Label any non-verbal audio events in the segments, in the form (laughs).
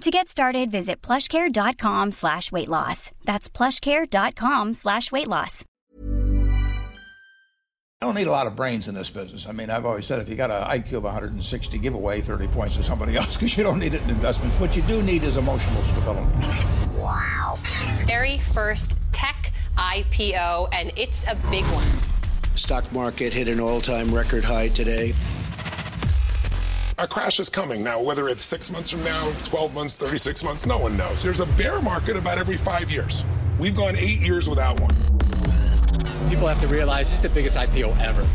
To get started, visit plushcare.com slash weight loss. That's plushcare.com slash weight loss. I don't need a lot of brains in this business. I mean, I've always said if you got an IQ of 160, give away 30 points to somebody (laughs) else because you don't need it in investments. What you do need is emotional stability. Wow. Very first tech IPO, and it's a big one. Stock market hit an all-time record high today. A crash is coming now, whether it's six months from now, 12 months, 36 months, no one knows. There's a bear market about every five years. We've gone eight years without one. People have to realize this is the biggest IPO ever.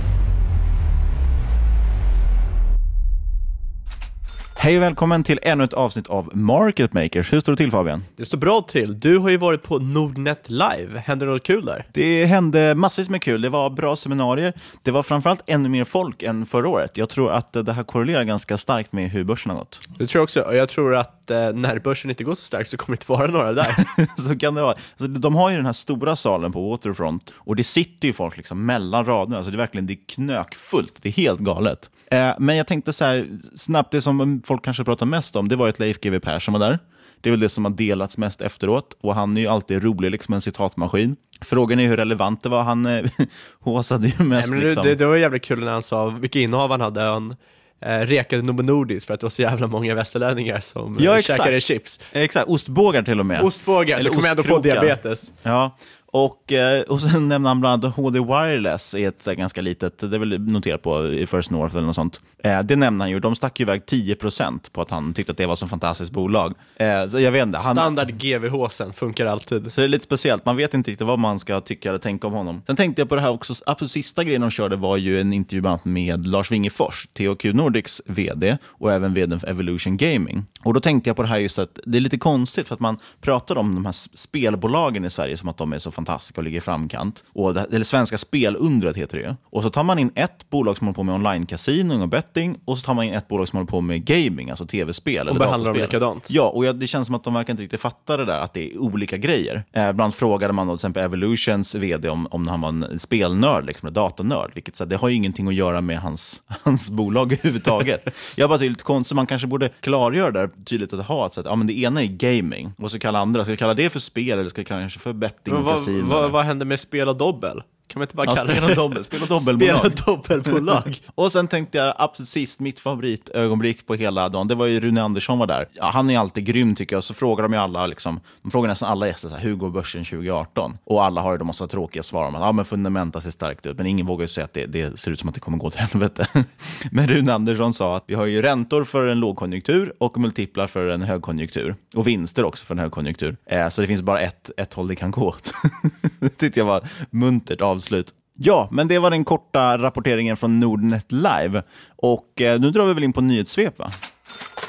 Hej och välkommen till ännu ett avsnitt av Market Makers. Hur står det till Fabian? Det står bra till. Du har ju varit på Nordnet Live. Hände det något kul där? Det hände massvis med kul. Det var bra seminarier. Det var framförallt ännu mer folk än förra året. Jag tror att det här korrelerar ganska starkt med hur börsen har gått. Det tror jag också. Och jag tror att eh, när börsen inte går så starkt så kommer det inte vara några där. (laughs) så kan det vara. Alltså, de har ju den här stora salen på Waterfront och det sitter ju folk liksom mellan raderna. Alltså, det är verkligen det är knökfullt. Det är helt galet. Eh, men jag tänkte så här, snabbt, det som folk kanske pratar mest om, det var att Leif GW Persson var där. Det är väl det som har delats mest efteråt. Och han är ju alltid rolig, liksom en citatmaskin. Frågan är hur relevant det var. Han eh, (laughs) håsade ju mest. Nej, men liksom. det, det var jävligt kul när han sa vilka innehav han hade. Han eh, rekade Novo Nordisk för att det var så jävla många västerlänningar som Ja, eh, exakt. käkade chips. Exakt, ostbågar till och med. Ostbågar, så Eller kom jag ändå på diabetes. Ja, och, eh, och sen nämnde han bland annat HD Wireless, är ett här, ganska litet, det är väl noterat på i First North eller något sånt. Eh, det nämnde han ju, de stack ju iväg 10% på att han tyckte att det var så fantastiskt bolag. Eh, så jag vet inte, han, Standard GVH sen, funkar alltid. så det är lite speciellt, man vet inte riktigt vad man ska tycka eller tänka om honom. Sen tänkte jag på det här också, absolut sista grejen de körde var ju en intervju bland annat med Lars Wingefors, THQ Nordics VD och även VD för Evolution Gaming. Och då tänkte jag på det här just att det är lite konstigt för att man pratar om de här spelbolagen i Sverige som att de är så fantastiska och ligger i framkant. Och det, eller Svenska spelundret heter det. Och så tar man in ett bolag som håller på med online-casino och betting och så tar man in ett bolag som håller på med gaming, alltså tv-spel. eller behandlar dem likadant. Ja, och jag, det känns som att de verkar inte riktigt fatta det där, att det är olika grejer. Eh, bland frågade man då till exempel Evolutions vd om, om han var en spelnörd, liksom en datanörd, vilket så här, det har ju ingenting att göra med hans, (laughs) hans bolag överhuvudtaget. (laughs) jag bara det är lite konstigt, man kanske borde klargöra det där tydligt att ha, att, så att ja, men det ena är gaming, och så kalla andra, ska jag kalla det för spel eller ska jag kalla det kanske för betting Men och vad, vad, vad hände med spel och dobbel? Kan man inte bara Ja, kalla spel och dobbel- spel och dobbelbolag. Spel och dobbelbolag. (laughs) och sen tänkte jag absolut sist, mitt favoritögonblick på hela dagen, det var ju Rune Andersson var där. Ja, han är alltid grym tycker jag. Så frågar de ju alla, liksom, de frågar nästan alla gäster, så här, hur går börsen 2018? Och alla har ju en massa tråkiga svar om att ja, men Fundamenta ser starkt ut, men ingen vågar ju säga att det, det ser ut som att det kommer gå till helvete. (laughs) men Rune Andersson sa att vi har ju räntor för en lågkonjunktur och multiplar för en högkonjunktur. Och vinster också för en högkonjunktur. Eh, så det finns bara ett, ett håll det kan gå åt. (laughs) det tyckte jag var muntert avslut. Ja, men det var den korta rapporteringen från Nordnet Live. Och eh, nu drar vi väl in på nyhetssvep, va?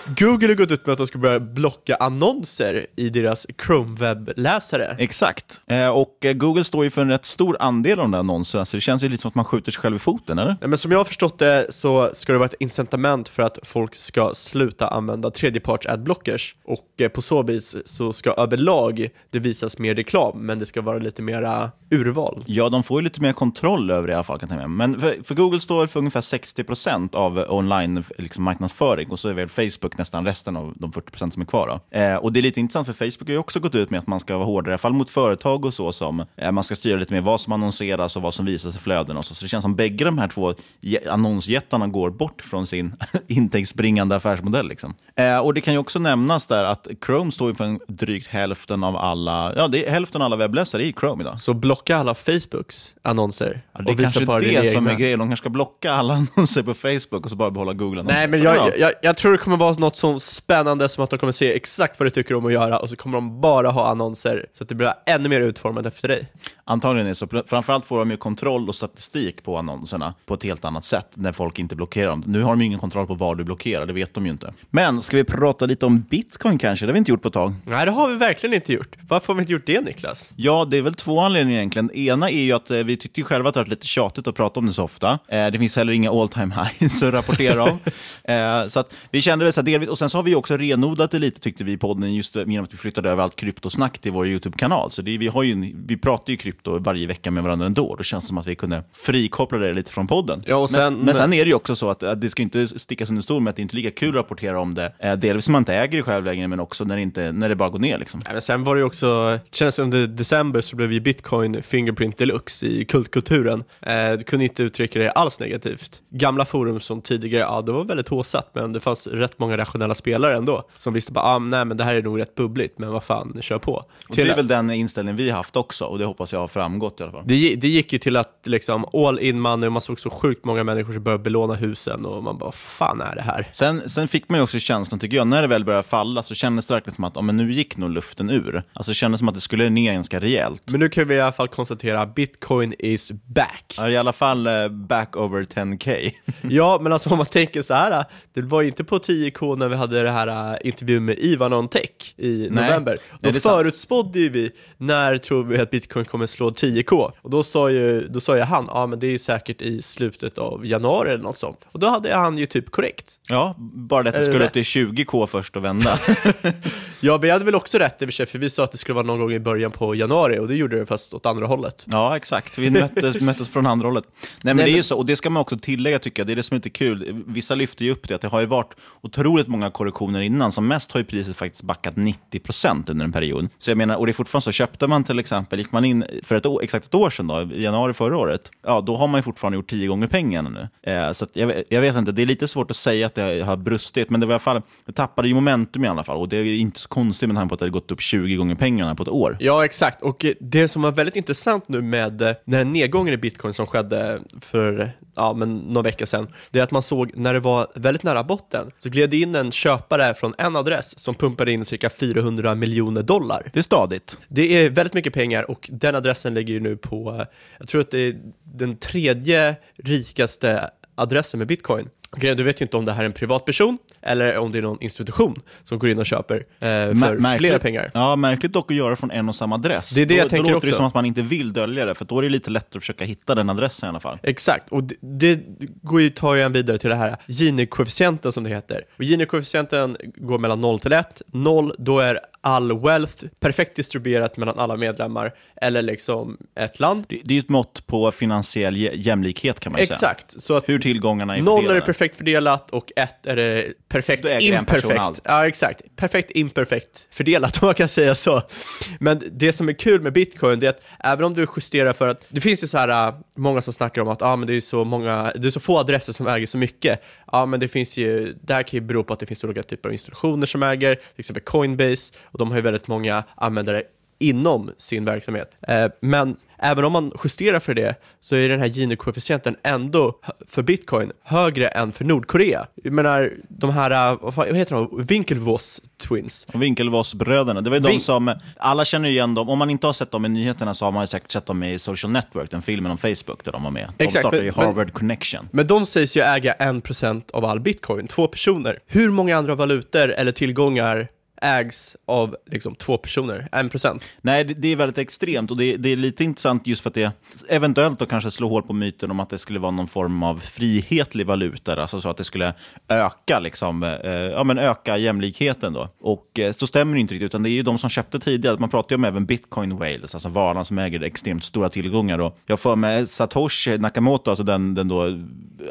Google har gått ut med att de ska börja blocka annonser i deras Chrome-webbläsare. Exakt. Eh, och eh, Google står ju för en rätt stor andel av de där annonserna, så det känns ju lite som att man skjuter sig själv i foten, eller? Nej, men som jag har förstått det så ska det vara ett incitament för att folk ska sluta använda tredjeparts adblockers och eh, på så vis så ska överlag det visas mer reklam men det ska vara lite mera urval. Ja, de får ju lite mer kontroll över det i alla fall, kan jag. Men för, för Google står för ungefär 60% av online liksom, marknadsföring och så är väl Facebook nästan resten av de 40% som är kvar. Eh, och det är lite intressant, för Facebook har ju också gått ut med att man ska vara hårdare, i alla fall mot företag och så, som eh, man ska styra lite mer vad som annonseras och vad som visas i flöden och så. Så det känns som bägge de här två jä- annonsjättarna går bort från sin (laughs) intäktsbringande affärsmodell. Liksom. Eh, och det kan ju också nämnas där att Chrome står ju för en drygt hälften av alla, ja, det är hälften av alla webbläsare i Chrome idag. Så blocka alla Facebooks annonser Ja, det är kanske på det dina som egna. är grejen. De kanske ska blocka alla (laughs) annonser på Facebook och så bara behålla Google-annonser. Nej, men jag, jag, jag tror det kommer vara något så spännande som att de kommer se exakt vad du tycker om att göra och så kommer de bara ha annonser så att det blir ännu mer utformat efter dig. Antagligen är det så. Framförallt får de ju kontroll och statistik på annonserna på ett helt annat sätt när folk inte blockerar dem. Nu har de ju ingen kontroll på vad du blockerar, det vet de ju inte. Men ska vi prata lite om bitcoin kanske? Det har vi inte gjort på ett tag. Nej, det har vi verkligen inte gjort. Varför har vi inte gjort det, Niklas? Ja, det är väl två anledningar egentligen. Ena är ju att eh, vi tyckte själva att det var lite tjatigt att prata om det så ofta. Eh, det finns heller inga all time (laughs) highs att rapportera om. (laughs) eh, så att vi kände det så delvis. Och sen så har vi också renodlat det lite tyckte vi i podden just genom att vi flyttade över allt kryptosnack till vår YouTube-kanal. Så det, vi, har ju, vi pratar ju krypto varje vecka med varandra ändå. Då känns det som att vi kunde frikoppla det lite från podden. Ja, och sen- men, men sen är det ju också så att, att det ska inte stickas under stol med att det inte är lika kul att rapportera om det. Delvis när man inte äger det själv längre, men också när det, inte, när det bara går ner. Liksom. Nej, men sen var det ju också, det som under december så blev ju bitcoin fingerprint deluxe i kultkulturen. Eh, du kunde inte uttrycka det alls negativt. Gamla forum som tidigare, ja det var väldigt håsat, men det fanns rätt många rationella spelare ändå som visste bara, ah, nej men det här är nog rätt bubbligt, men vad fan, kör på. Och Till- det är väl den inställningen vi har haft också, och det hoppas jag har framgått i alla fall. det, det gick ju till att liksom all in money och man såg så sjukt många människor som började belåna husen och man bara, vad fan är det här? Sen, sen fick man ju också känslan, tycker jag, när det väl började falla så kändes det verkligen som att ja, men nu gick nog luften ur. Alltså det kändes som att det skulle ner ganska rejält. Men nu kan vi i alla fall konstatera, bitcoin is back. Ja, I alla fall eh, back over 10k. (laughs) Ja, men alltså om man tänker så här, det var ju inte på 10K när vi hade det här äh, intervjun med Ivan on Tech i november. Nej, Då är sant. förutspådde ju vi, när tror vi att bitcoin kommer slå 10K? Och då sa ju, då sa ju han, ja men det är säkert i slutet av januari eller något sånt. Och då hade han ju typ korrekt. Ja, bara det att det skulle rätt? upp till 20k först och vända. (laughs) Ja, vi hade väl också rätt i och för sig, för vi sa att det skulle vara någon gång i början på januari och det gjorde det fast åt andra hållet. Ja, exakt. Vi möttes, (laughs) möttes från andra hållet. Nej, men Nej, det är ju så, och det ska man också tillägga tycker jag, det är det som är lite kul. Vissa lyfter ju upp det, att det har ju varit otroligt många korrektioner innan. Som mest har ju priset faktiskt backat 90% under en period. Så jag menar, och det är fortfarande så, köpte man till exempel, gick man in för ett år, exakt ett år sedan då, i januari förra året, ja då har man ju fortfarande gjort tio gånger pengarna nu. Eh, så att jag, vet- jag vet inte, det är lite svårt att säga att det har brustit, men det var i alla fall, det tappade ju momentum i alla fall. Och det är ju inte så konstigt med tanke på att det har gått upp 20 gånger pengarna på ett år. Ja, exakt. Och det som var väldigt intressant nu med eh, den här nedgången i bitcoin som skedde för ja, men någon vecka sedan, det är att man såg när det var väldigt nära botten, så gled det in en köpare från en adress som pumpade in cirka 400 miljoner dollar. Det är stadigt. Det är väldigt mycket pengar och den adressen ligger ju nu på, eh, jag tror att det är den tredje rikaste adressen med bitcoin. Grejen, Du vet ju inte om det här är en privatperson eller om det är någon institution som går in och köper eh, för Mär- flera pengar. Ja, märkligt dock att göra från en och samma adress. Det är det då, jag tänker då låter det också. som att man inte vill dölja det, för då är det lite lättare att försöka hitta den adressen i alla fall. Exakt, och det, det går ju, tar ju en vidare till det här Gini-koefficienten som det heter. Och Gini-koefficienten går mellan 0 till 1. 0, då är all wealth perfekt distribuerat mellan alla medlemmar, eller liksom ett land. Det, det är ju ett mått på finansiell jä- jämlikhet kan man ju säga. Exakt, så att Hur tillgångarna är Noll är fördelade. det perfekta perfekt fördelat och ett är det perfekt person imperfekt. Ja, exakt. Perfekt imperfekt fördelat om man kan säga så. Men det som är kul med bitcoin det är att även om du justerar för att, det finns ju så här, äh, många som snackar om att ah, men det är så många, det är så få adresser som äger så mycket. Ja, men det finns ju, det här kan ju bero på att det finns olika typer av institutioner som äger, till exempel Coinbase, och de har ju väldigt många användare inom sin verksamhet. Eh, men även om man justerar för det så är den här Gini-koefficienten ändå för bitcoin högre än för Nordkorea. Jag menar, de här, eh, vad heter de, Winklevoss twins. Winklevoss-bröderna, det var ju de Vin- som, alla känner igen dem, om man inte har sett dem i nyheterna så har man ju säkert sett dem i Social Network, den filmen om Facebook där de var med. De Exakt, startade men- ju Harvard Connection. Men de sägs ju äga 1% av all bitcoin, två personer. Hur många andra valutor eller tillgångar ägs av liksom två personer, 1%? Nej, det, det är väldigt extremt och det, det är lite intressant just för att det eventuellt då kanske slår hål på myten om att det skulle vara någon form av frihetlig valuta, alltså så att det skulle öka, liksom, eh, ja, men öka jämlikheten. Då. Och eh, så stämmer det inte riktigt, utan det är ju de som köpte tidigare. Man pratar ju om även bitcoin whales, alltså varan som äger extremt stora tillgångar. Och jag får med Satoshi Nakamoto, alltså den, den då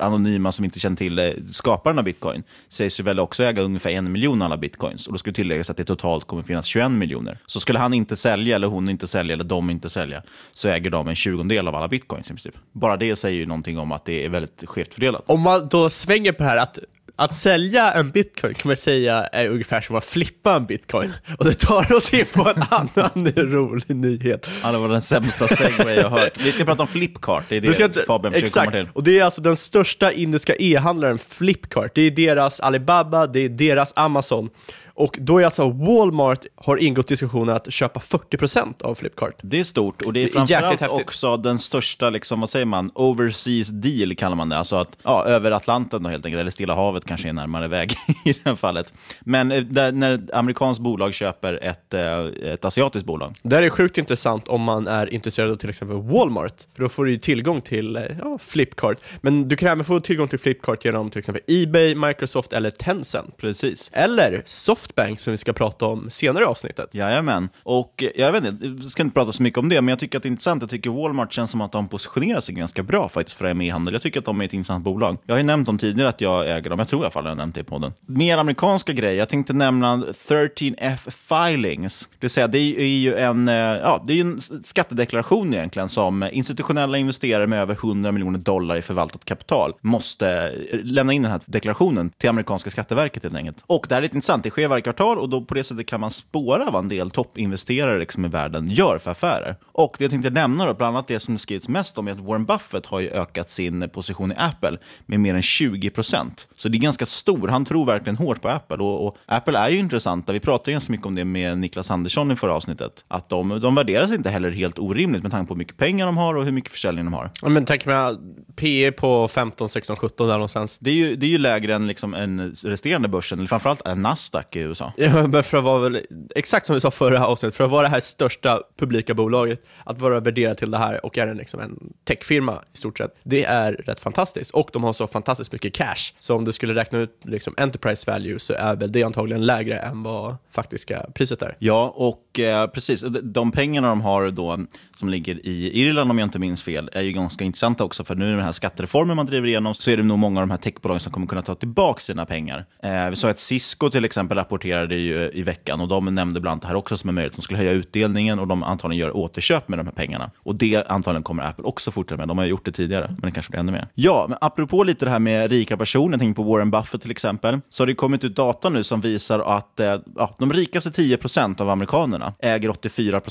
anonyma som inte känner till skaparen av bitcoin, sägs ju väl också äga ungefär en miljon alla bitcoins. Och då skulle tilläggas att det totalt kommer finnas 21 miljoner. Så skulle han inte sälja, eller hon inte sälja, eller de inte sälja, så äger de en tjugondel av alla bitcoins Typ. Bara det säger ju någonting om att det är väldigt skevt fördelat. Om man då svänger på det här att att sälja en bitcoin kan man säga är ungefär som att flippa en bitcoin. Och det tar oss in på en annan rolig nyhet. Ja, det var den sämsta segway jag hört. Vi ska prata om Flipkart, det är det ska Fabian försöker exakt. komma till. Och det är alltså den största indiska e-handlaren Flipkart. Det är deras Alibaba, det är deras Amazon. Och då är alltså Walmart har ingått diskussionen att köpa 40% av Flipkart. Det är stort och det är Det är framförallt också den största, liksom, vad säger man, overseas deal kallar man det. Alltså att, ja, över Atlanten då helt enkelt, eller Stilla havet kanske är närmare väg (laughs) i det här fallet. Men eh, där, när ett amerikanskt bolag köper ett, eh, ett asiatiskt bolag. Det här är sjukt intressant om man är intresserad av till exempel Walmart, för då får du ju tillgång till eh, ja, Flipkart. Men du kan även få tillgång till Flipkart genom till exempel Ebay, Microsoft eller Tencent. Precis. Eller Softbank som vi ska prata om senare i avsnittet. Jajamän. Och eh, jag vet inte, jag ska inte prata så mycket om det, men jag tycker att det är intressant. Jag tycker Walmart känns som att de positionerar sig ganska bra faktiskt för e-handel. Jag tycker att de är ett intressant bolag. Jag har ju nämnt dem tidigare att jag äger dem. Jag tror i alla fall att jag har nämnt det i podden. Mer amerikanska grejer. Jag tänkte nämna 13F filings. Det vill säga, det är ju en, eh, ja, det är en skattedeklaration egentligen som institutionella investerare med över 100 miljoner dollar i förvaltat kapital måste eh, lämna in den här deklarationen till amerikanska skatteverket helt enkelt. Och det här är lite intressant. Det sker varje kvartal och då på det sättet kan man spåra vad en del toppinvesterare liksom i världen gör för affärer. Och det jag tänkte nämna då, bland annat det som det skrivits mest om är att Warren Buffett har ju ökat sin position i Apple med mer än 20 procent. Så det är ganska stor. Han tror verkligen hårt på Apple och, och Apple är ju intressanta. Vi pratade ju ganska mycket om det med Niklas Andersson i förra avsnittet. Att de, de värderas inte heller helt orimligt med tanke på hur mycket pengar de har och hur mycket försäljning de har. Ja, men tänk mig PE på 15, 16, 17 där någonstans. Det är ju, det är ju lägre än liksom en resterande börsen, eller framförallt Nasdaq USA. Ja, men för att vara väl, exakt som vi sa förra avsnittet, för att vara det här största publika bolaget, att vara värderad till det här och är en, liksom en techfirma i stort sett, det är rätt fantastiskt. Och de har så fantastiskt mycket cash, så om du skulle räkna ut liksom enterprise value så är väl det antagligen lägre än vad faktiska priset är. Ja, och eh, precis. De- pengarna de har då, som ligger i Irland, om jag inte minns fel, är ju ganska intressanta också. För nu i den här skattereformen man driver igenom så är det nog många av de här techbolagen som kommer kunna ta tillbaka sina pengar. Eh, vi sa att Cisco till exempel rapporterade ju eh, i veckan och de nämnde bland annat det här också som en möjlighet. De skulle höja utdelningen och de antagligen gör återköp med de här pengarna. Och det antagligen kommer Apple också fortsätta med. De har ju gjort det tidigare, men det kanske blir ännu mer. Ja, men apropå lite det här med rika personer, jag tänker på Warren Buffett till exempel, så har det kommit ut data nu som visar att eh, ja, de rikaste 10% av amerikanerna äger 84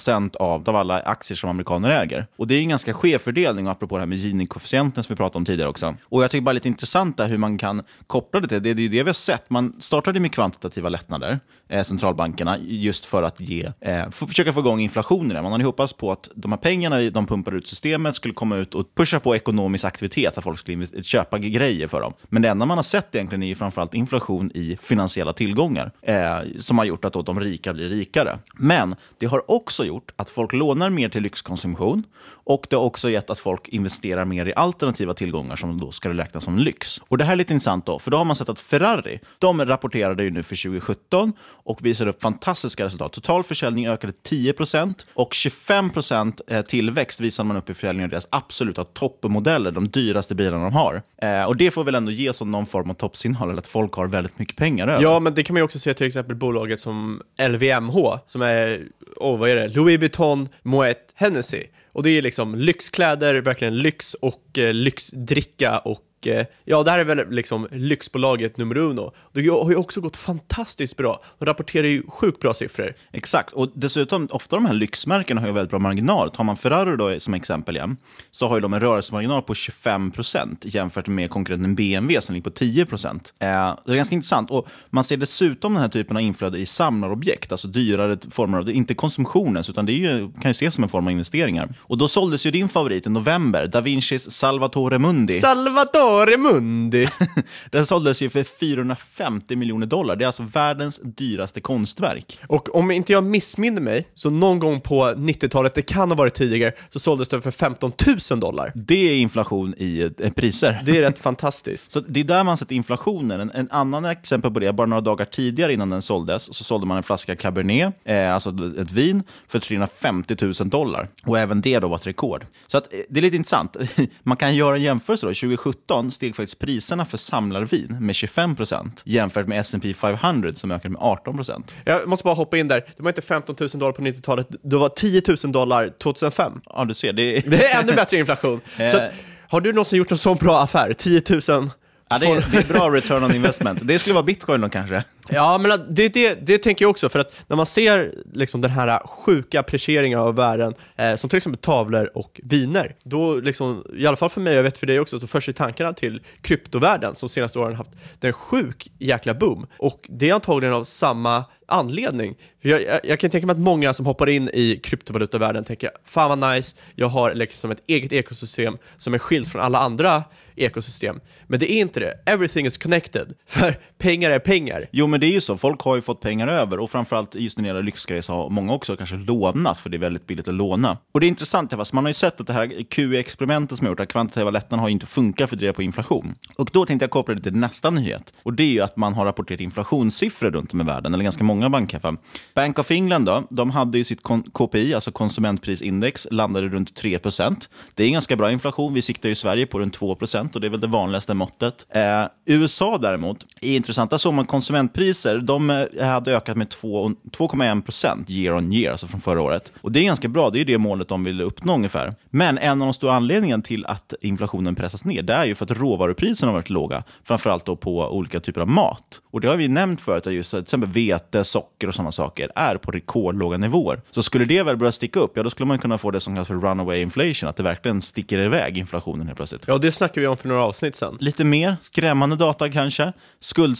av, av alla aktier som amerikaner äger. Och det är en ganska skev fördelning, apropå det här med Gini-koefficienten som vi pratade om tidigare också. Och jag tycker bara lite intressant där hur man kan koppla det till, det är det vi har sett. Man startade med kvantitativa lättnader, eh, centralbankerna, just för att ge, eh, för, försöka få igång inflationen. Man hade hoppats på att de här pengarna de pumpar ut systemet skulle komma ut och pusha på ekonomisk aktivitet, att folk skulle köpa grejer för dem. Men det enda man har sett egentligen är ju framförallt inflation i finansiella tillgångar, eh, som har gjort att då de rika blir rikare. Men det har också gjort att folk lånar mer till lyxkonsumtion och det har också gett att folk investerar mer i alternativa tillgångar som då ska räknas som lyx. Och det här är lite intressant då, för då har man sett att Ferrari, de rapporterade ju nu för 2017 2017 och visade upp fantastiska resultat. Total försäljning ökade 10% och 25% eh, tillväxt visade man upp i försäljningen av deras absoluta toppmodeller, de dyraste bilarna de har. Eh, och det får väl ändå ge som någon form av toppsignal, att folk har väldigt mycket pengar över. Ja, men det kan man ju också se till exempel bolaget som LVMH, som är, oh, vad är det, Louis Vuitton, Moet, Hennessy. Och det är liksom lyxkläder, verkligen lyx och eh, lyxdricka och eh, ja, det här är väl liksom lyxbolaget nummer uno. Det har ju också gått fantastiskt bra och rapporterar ju sjukt bra siffror. Exakt, och dessutom, ofta de här lyxmärkena har ju väldigt bra marginal. Tar man Ferrari då som exempel igen, så har ju de en rörelsemarginal på 25% jämfört med konkurrenten BMW som ligger på 10%. Eh, det är ganska intressant. Och man ser dessutom den här typen av inflöde i samlarobjekt, alltså dyrare former av, inte konsumtionen, utan det är ju, kan ju ses som en form av investeringar. Och då såldes ju din favorit i november, Da Vincis Salvatore Mundi. Salvatore Mundi! (laughs) den såldes ju för 450 miljoner dollar. Det är alltså världens dyraste konstverk. Och om inte jag missminner mig, så någon gång på 90-talet, det kan ha varit tidigare, så såldes den för 15 000 dollar. Det är inflation i eh, priser. Det är rätt (laughs) fantastiskt. Så det är där man sett inflationen. En, en annan exempel på det, bara några dagar tidigare innan den såldes, så sålde man en flaska Cabernet, eh, alltså ett vin, för 350 000 dollar. Och även det då var ett rekord. Så att, eh, det är lite intressant. (laughs) Man kan göra en jämförelse då. 2017 steg faktiskt priserna för samlarvin med 25 procent jämfört med S&P 500 som ökade med 18 procent. Jag måste bara hoppa in där. Det var inte 15 000 dollar på 90-talet, det var 10 000 dollar 2005. Ja, du ser. Det, det är ännu bättre inflation. (laughs) Så, har du någonsin gjort en sån bra affär? 10 000 Ja, det, är, det är bra return on investment. Det skulle vara bitcoin då kanske? Ja, men det, det, det tänker jag också, för att när man ser liksom den här sjuka apprecieringen av värden, eh, som till exempel tavlor och viner, då liksom, i alla fall för mig, jag vet för dig också, så förs ju tankarna till kryptovärlden som senaste åren haft den sjuk jäkla boom. Och det är antagligen av samma anledning. För jag, jag, jag, kan tänka mig att många som hoppar in i kryptovalutavärlden tänker fan vad nice, jag har liksom ett eget ekosystem som är skilt från alla andra ekosystem. Men det är inte det. Everything is connected. (laughs) För pengar är pengar. Jo, men det är ju så. Folk har ju fått pengar över och framförallt just när det gäller lyxgrejer så har många också kanske lånat för det är väldigt billigt att låna. Och det är intressant, fast man har ju sett att det här QE-experimentet som har gjort, att kvantitativa lättnader har ju inte funkat för att driva på inflation. Och då tänkte jag koppla det till nästa nyhet. Och det är ju att man har rapporterat inflationssiffror runt om i världen, eller ganska många banker. Bank of England då, de hade ju sitt KPI, alltså konsumentprisindex, landade runt 3% Det är ganska bra inflation. Vi siktar i Sverige på runt 2% och det är väl det vanligaste måttet. Eh, USA däremot är intressanta. Såg man konsumentpriser, de eh, hade ökat med 2,1 procent year on year, alltså från förra året. Och det är ganska bra, det är det målet de vill uppnå ungefär. Men en av de stora anledningarna till att inflationen pressas ner, det är ju för att råvarupriserna har varit låga, framförallt då på olika typer av mat. Och det har vi nämnt förut, att just till exempel vete, socker och sådana saker är på rekordlåga nivåer. Så skulle det väl börja sticka upp, ja då skulle man kunna få det som kallas för runaway inflation, att det verkligen sticker iväg inflationen helt plötsligt. Ja, det snackar vi om för några avsnitt sedan. Lite mer skrämmande data kanske.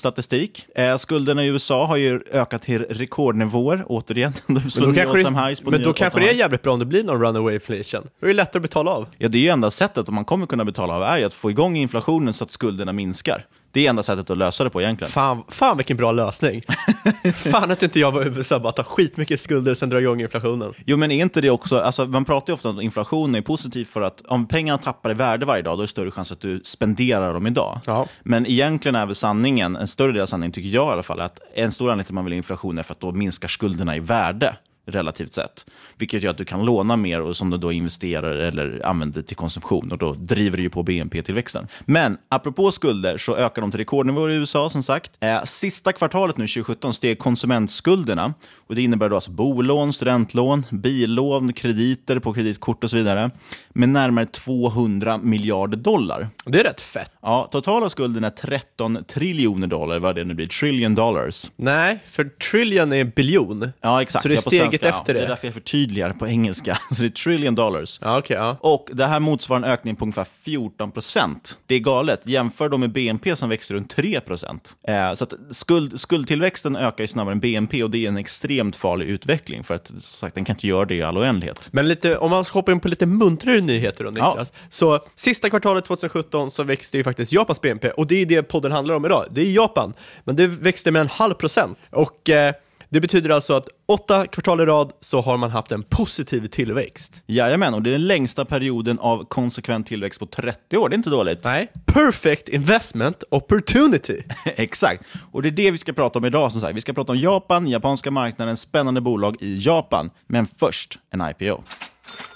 Skuldstatistik. Eh, skulderna i USA har ju ökat till rekordnivåer, återigen. (laughs) De men då kanske, det, men då kanske det är jävligt bra om det blir någon runaway inflation. Då är det lättare att betala av. Ja, det är ju enda sättet om man kommer kunna betala av är ju att få igång inflationen så att skulderna minskar. Det är enda sättet att lösa det på egentligen. Fan, fan vilken bra lösning. (laughs) fan att inte jag var USA bara ta skitmycket skulder sen dra igång inflationen. Jo men är inte det också, alltså, man pratar ju ofta om att inflation är positivt för att om pengarna tappar i värde varje dag, då är det större chans att du spenderar dem idag. Ja. Men egentligen är väl sanningen, en större del av sanningen tycker jag i alla fall, att en stor anledning till att man vill ha inflation är för att då minskar skulderna i värde relativt sett. Vilket gör att du kan låna mer och som du då investerar eller använder till konsumtion och då driver det ju på BNP-tillväxten. Men apropå skulder så ökar de till rekordnivåer i USA som sagt. Eh, sista kvartalet nu 2017 steg konsumentskulderna och det innebär då alltså bolån, studentlån, billån, krediter på kreditkort och så vidare med närmare 200 miljarder dollar. Det är rätt fett. Ja, totala skulden är 13 triljoner dollar, vad det nu blir, trillion dollars. Nej, för trillion är biljon. Ja, exakt. Så det är steget efter det. Det är därför jag förtydligar på engelska. (laughs) Så det är trillion dollars. Ja, okay, ja. Och det här motsvarar en ökning på ungefär 14 procent. Det är galet. Jämför då med BNP som växer runt 3 procent. Eh, så att skuld, skuldtillväxten ökar ju snabbare än BNP och det är en extremt farlig utveckling för att sagt, den kan inte göra det i all oändlighet. Men lite, om man ska hoppa in på lite muntrare nyheter då Niklas. Ja. Så sista kvartalet 2017 så växte ju faktiskt Japans BNP och det är det podden handlar om idag. Det är Japan. Men det växte med en halv procent. Och eh, Det betyder alltså att åtta kvartal i rad så har man haft en positiv tillväxt. Jajamän, och det är den längsta perioden av konsekvent tillväxt på 30 år. Det är inte dåligt. Nej. Perfect investment opportunity. (laughs) Exakt, och det är det vi ska prata om idag som sagt. Vi ska prata om Japan, japanska marknaden, spännande bolag i Japan. Men först en IPO.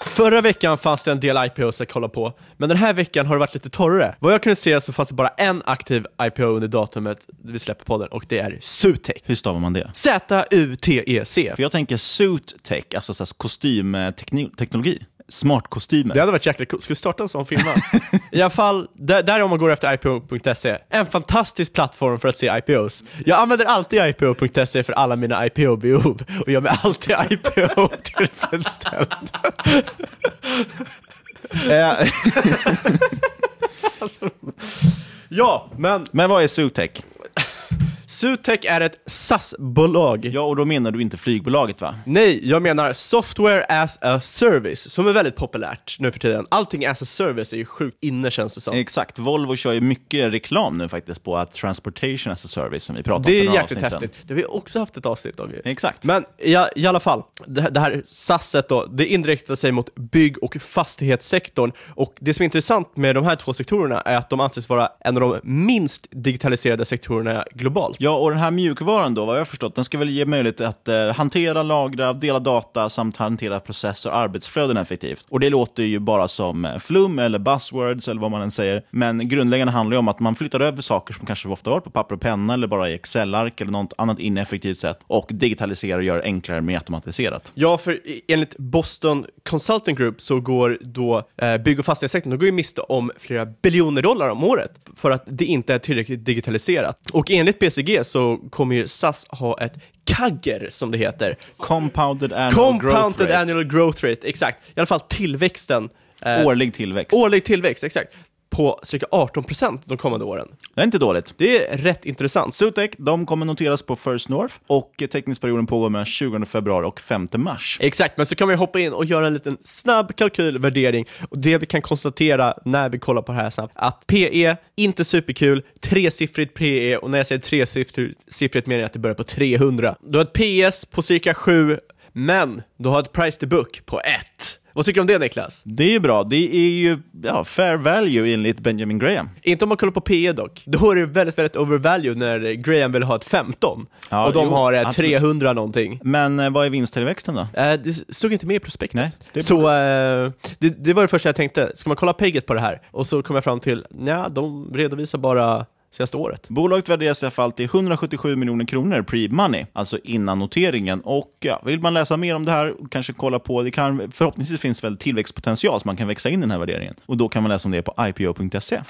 Förra veckan fanns det en del IPOs att kolla på, men den här veckan har det varit lite torrare. Vad jag kunde se så fanns det bara en aktiv IPO under datumet vi släpper podden och det är Zutec. Hur stavar man det? Z-U-T-E-C. För jag tänker suit tech, alltså så här kostymteknologi. Smartkostymer. Det hade varit jäkla coolt. Ska vi starta en sån firma? (laughs) I alla fall, där, där om man går efter IPO.se. En fantastisk plattform för att se IPOs. Jag använder alltid IPO.se för alla mina IPO-behov och gör mig alltid IPO tillfredsställd. (laughs) Eh, (laughs) alltså, ja, men Men vad är Zootech? Zutec är ett SAS-bolag. Ja, och då menar du inte flygbolaget va? Nej, jag menar software as a service, som är väldigt populärt nu för tiden. Allting as a service är ju sjukt inne känns det som. Exakt, Volvo kör ju mycket reklam nu faktiskt på att transportation as a service som vi pratade om Det är jäkligt häftigt. Det har vi också haft ett avsnitt om ju. Exakt. Men ja, i alla fall, det, här- det här SASet då, det inriktar sig mot bygg och fastighetssektorn. Och det som är intressant med de här två sektorerna är att de anses vara en av de minst digitaliserade sektorerna globalt. Ja, och den här mjukvaran då, vad jag har förstått, den ska väl ge möjlighet att eh, hantera, lagra, dela data samt hantera process och arbetsflöden effektivt. Och det låter ju bara som eh, flum eller buzzwords eller vad man än säger. Men grundläggande handlar ju om att man flyttar över saker som kanske ofta varit på papper och penna eller bara i Excel-ark eller något annat ineffektivt sätt och digitaliserar och gör det enklare mer automatiserat. Ja, för enligt Boston Consulting Group så går då eh, bygg och fastighetssektorn, de går ju miste om flera biljoner dollar om året för att det inte är tillräckligt digitaliserat. Och enligt BCG så kommer ju SAS ha ett kagger som det heter. Compounded annual growth Compounded rate. annual growth rate, exakt. I alla fall tillväxten. eh, Årlig tillväxt. Årlig tillväxt, exakt. På cirka 18% de kommande åren. Det är inte dåligt. Det är rätt intressant. Zutec, de kommer noteras på First North och teckningsperioden pågår mellan 20 februari och 5 mars. Exakt, men så kan vi hoppa in och göra en liten snabb kalkylvärdering. Och det vi kan konstatera när vi kollar på det här snabbt, att PE, inte superkul, tresiffrigt PE, och när jag säger tresiffrigt menar jag att det börjar på 300. Du har ett PS på cirka 7, men du har ett price to book på 1. Vad tycker du om det Niklas? Det är ju bra. Det är ju ja, fair value enligt Benjamin Graham. Inte om man kollar på PE dock. Då är det väldigt, väldigt overvalued när Graham vill ha ett 15 Ja, och de jo, har ett absolut. 300 någonting. Men eh, vad är vinsttillväxten då? Eh, det stod inte med i prospektet. Nej, det så eh, det, det var det första jag tänkte, ska man kolla PEGet på det här? Och så kom jag fram till, ja de redovisar bara senaste året. Bolaget värderas i alla fall till 177 miljoner kronor pre-money, alltså innan noteringen. Och ja, vill man läsa mer om det här och kanske kolla på, det kan, förhoppningsvis finns väl tillväxtpotential så man kan växa in i den här värderingen. Och då kan man läsa om det på ipo.se.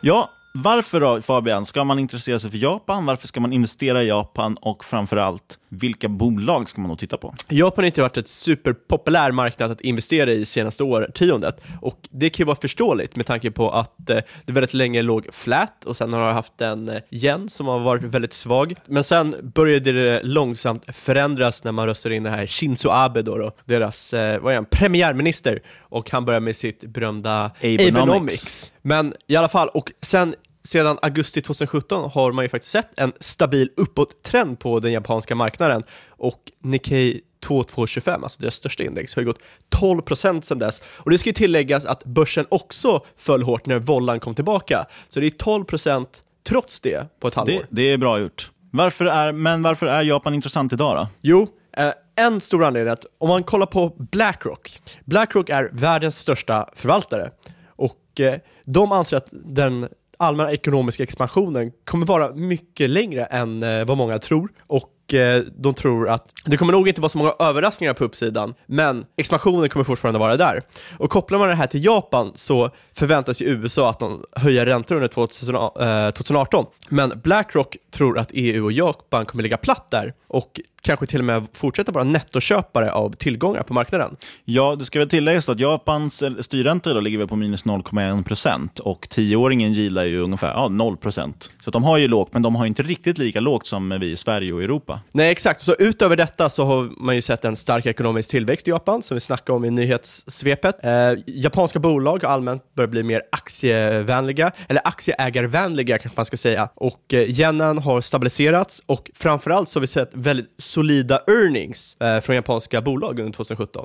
Ja, varför då Fabian? Ska man intressera sig för Japan? Varför ska man investera i Japan? Och framförallt, vilka bolag ska man då titta på? Japan har inte varit ett superpopulär marknad att investera i senaste årtiondet och det kan ju vara förståeligt med tanke på att eh, det väldigt länge låg flat och sen har det haft en eh, yen som har varit väldigt svag. Men sen började det långsamt förändras när man röstade in det här Shinzo Abe då, då deras, eh, vad är han, premiärminister och han börjar med sitt berömda Abenomics. Abenomics. Men i alla fall, och sen sedan augusti 2017 har man ju faktiskt sett en stabil uppåttrend på den japanska marknaden och Nikkei 2225, alltså deras största index, har ju gått 12% sedan dess. Och det ska ju tilläggas att börsen också föll hårt när vollan kom tillbaka. Så det är 12% trots det på ett halvår. Det, det är bra gjort. Varför är, men varför är Japan intressant idag då? Jo, eh, en stor anledning är att om man kollar på Blackrock, Blackrock är världens största förvaltare och eh, de anser att den allmänna ekonomiska expansionen kommer vara mycket längre än eh, vad många tror. Och eh, de tror att det kommer nog inte vara så många överraskningar på uppsidan, men expansionen kommer fortfarande vara där. Och kopplar man det här till Japan så förväntas ju USA att de höjer räntor under 2018, eh, men Blackrock tror att EU och Japan kommer ligga platt där och kanske till och med fortsätta vara nettoköpare av tillgångar på marknaden. Ja, det ska väl tilläggas att Japans eh, styrräntor styrränta då ligger på minus 0,1 procent och tioåringen gillar ju ungefär ja, 0 procent. Så att de har ju lågt, men de har inte riktigt lika lågt som vi i Sverige och Europa va? Nej, exakt. Så utöver detta så har man ju sett en stark ekonomisk tillväxt i Japan, som vi snackade om i nyhetssvepet. Eh, japanska bolag har allmänt börjat bli mer aktievänliga, eller aktieägarvänliga kanske man ska säga. Och eh, yenen har stabiliserats och framförallt så har vi sett väldigt solida earnings eh, från japanska bolag under 2017.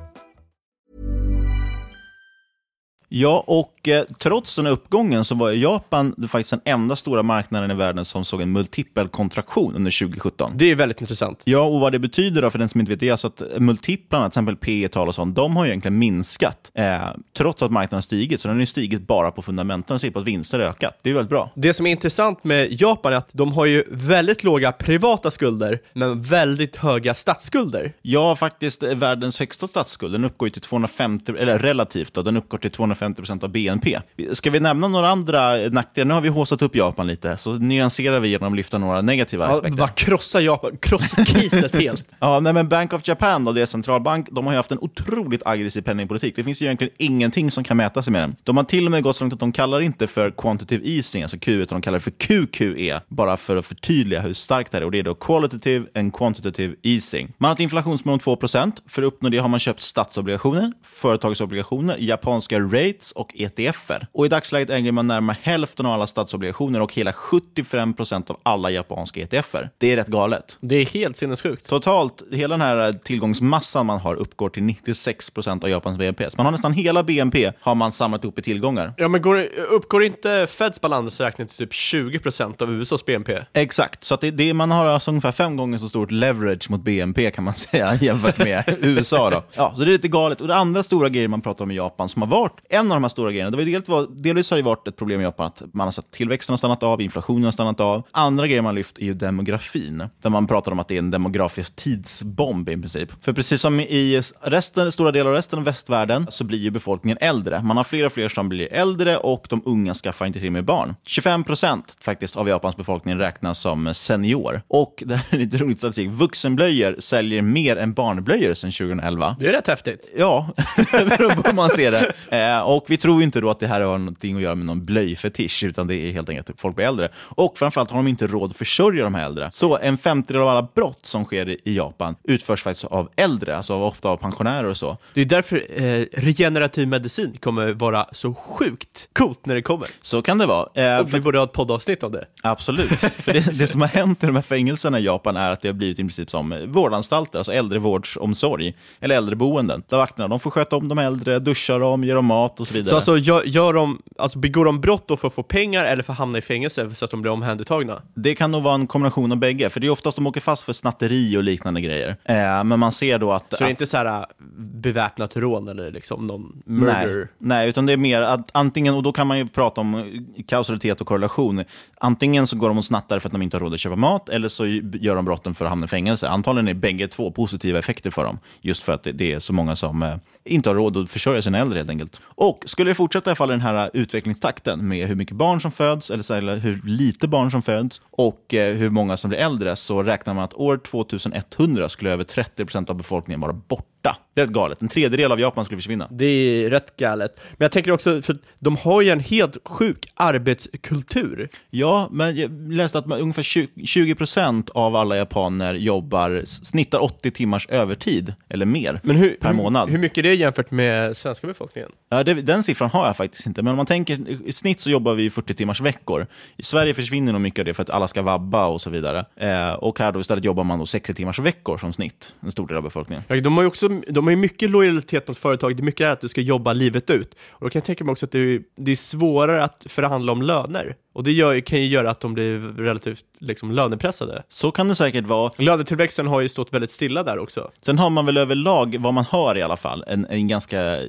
Ja, och eh, trots den här uppgången så var Japan faktiskt den enda stora marknaden i världen som såg en multipel kontraktion under 2017. Det är väldigt intressant. Ja, och vad det betyder då för den som inte vet det är alltså att multiplarna, till exempel P tal och sånt, de har ju egentligen minskat eh, trots att marknaden har stigit. Så den har ju stigit bara på fundamenten, ser på att vinster har ökat. Det är väldigt bra. Det som är intressant med Japan är att de har ju väldigt låga privata skulder, men väldigt höga statsskulder. Ja, faktiskt eh, världens högsta statsskuld. Den uppgår ju till 250, eller relativt då, den uppgår till 250 av BNP. Ska vi nämna några andra nackdelar? Nu har vi håsat upp Japan lite, så nyanserar vi genom att lyfta några negativa Ja, aspekter. bara krossa Japan, krossa caset helt. (laughs) Ja, nej, men Bank of Japan, då, deras centralbank, de har ju haft en otroligt aggressiv penningpolitik. Det finns ju egentligen ingenting som kan mäta sig med den. De har till och med gått så långt att de kallar inte för quantitative easing, alltså Q, utan de kallar det för QQE, bara för att förtydliga hur starkt det är. Och det är då qualitative and quantitative easing. Man har ett inflationsmål om 2% För att uppnå det har man köpt statsobligationer, företagsobligationer, japanska rates och ETFer. Och i dagsläget äger man närmare hälften av alla statsobligationer och hela 75% av alla japanska ETFer. Det är rätt galet. Det är helt sinnessjukt. Totalt, hela den här tillgångsmassan man har uppgår till 96% av Japans BNP. Så man har nästan hela BNP har man samlat ihop i tillgångar. Ja, men går, uppgår inte Feds balansräkning till typ 20% av USAs BNP? Exakt, så att det, det, man har alltså ungefär fem gånger så stort leverage mot BNP kan man (laughs) säga jämfört med USA. Då. Ja, så det är lite galet. Och det andra stora grejer man pratar om i Japan som har varit en av de här stora grejerna, det var dels, var, delvis har det varit ett problem i Japan att man har sett tillväxten har stannat av, inflationen har stannat av. Andra grejer man lyft är ju demografin, där man pratar om att det är en demografisk tidsbomb i princip. För precis som i resten, stora delar av resten av västvärlden så blir ju befolkningen äldre. Man har fler och fler som blir äldre och de unga skaffar inte till med barn. 25 procent faktiskt av Japans befolkning räknas som senior. Och det här är lite roligt statistik. Vuxenblöjor säljer mer än barnblöjor sedan 2011. Det är rätt häftigt. Ja, (laughs) beroende på hur man ser det. Eh, och vi tror inte då att det här har någonting att göra med någon blöjfetisch, utan det är helt enkelt att folk blir äldre. Och framförallt har de inte råd att försörja de här äldre. Så en femtedel av alla brott som sker i- Japan utförs faktiskt av äldre, alltså ofta av pensionärer och så. Det är därför eh, regenerativ medicin kommer vara så sjukt coolt när det kommer. Så kan det vara. Eh, och vi borde ha ett poddavsnitt om det. Absolut. (laughs) För det, det som har hänt i de här fängelserna i Japan är att det har blivit i princip som vårdanstalter, alltså äldrevårdsomsorg, eller äldreboenden. Där vakterna de får sköta om de äldre, duscha dem, ge dem mat och så vidare. Så alltså, gör, gör de, alltså begår de brott då för att få pengar eller för att hamna i fängelse så att de blir omhändertagna? Det kan nog vara en kombination av bägge, för det är oftast de åker fast för snatteri och liknande grejer. Eh, men man ser då att... Så det är inte så här äh, beväpnat rån eller liksom någon murder? Nej, nej, utan det är mer att antingen, och då kan man ju prata om eh, kausalitet och korrelation. Antingen så går de och snattar för att de inte har råd att köpa mat, eller så gör de brotten för att hamna i fängelse. Antagligen är bägge två positiva effekter för dem, just för att det- det är så många som eh, inte har råd att försörja sina äldre helt enkelt. Och skulle det fortsätta i alla fall den här utvecklingstakten med hur mycket barn som föds, eller, så, eller hur lite barn som föds, och eh, hur många som blir äldre, så räknar man att år 2100 skulle över 30% av befolkningen vara borta. Det är rätt galet. En tredjedel av Japan skulle försvinna. Det är rätt galet. Men jag tänker också, för de har ju en helt sjuk arbetskultur. Ja, men jag läste att man, ungefär 20 20% av alla japaner jobbar, snittar 80 timmars övertid eller mer Men hur, per månad. Hur, hur mycket är det jämfört med svenska befolkningen? Ja, det, den siffran har jag faktiskt inte, men om man tänker i snitt så jobbar vi 40 timmars veckor. I Sverige försvinner nog mycket av det för att alla ska vabba och så vidare. Eh, och här då istället jobbar man då 60 timmars veckor som snitt, en stor del av befolkningen. Ja, de har ju de har ju mycket lojalitet mot företag, det är mycket att du ska jobba livet ut. Och då kan jag tänka mig också att det är, det är svårare att förhandla om löner. Och det gör, kan ju göra att de blir relativt liksom, lönepressade. Så kan det säkert vara. Lönetillväxten har ju stått väldigt stilla där också. Sen har man väl överlag, vad man hör i alla fall, en, en ganska eh,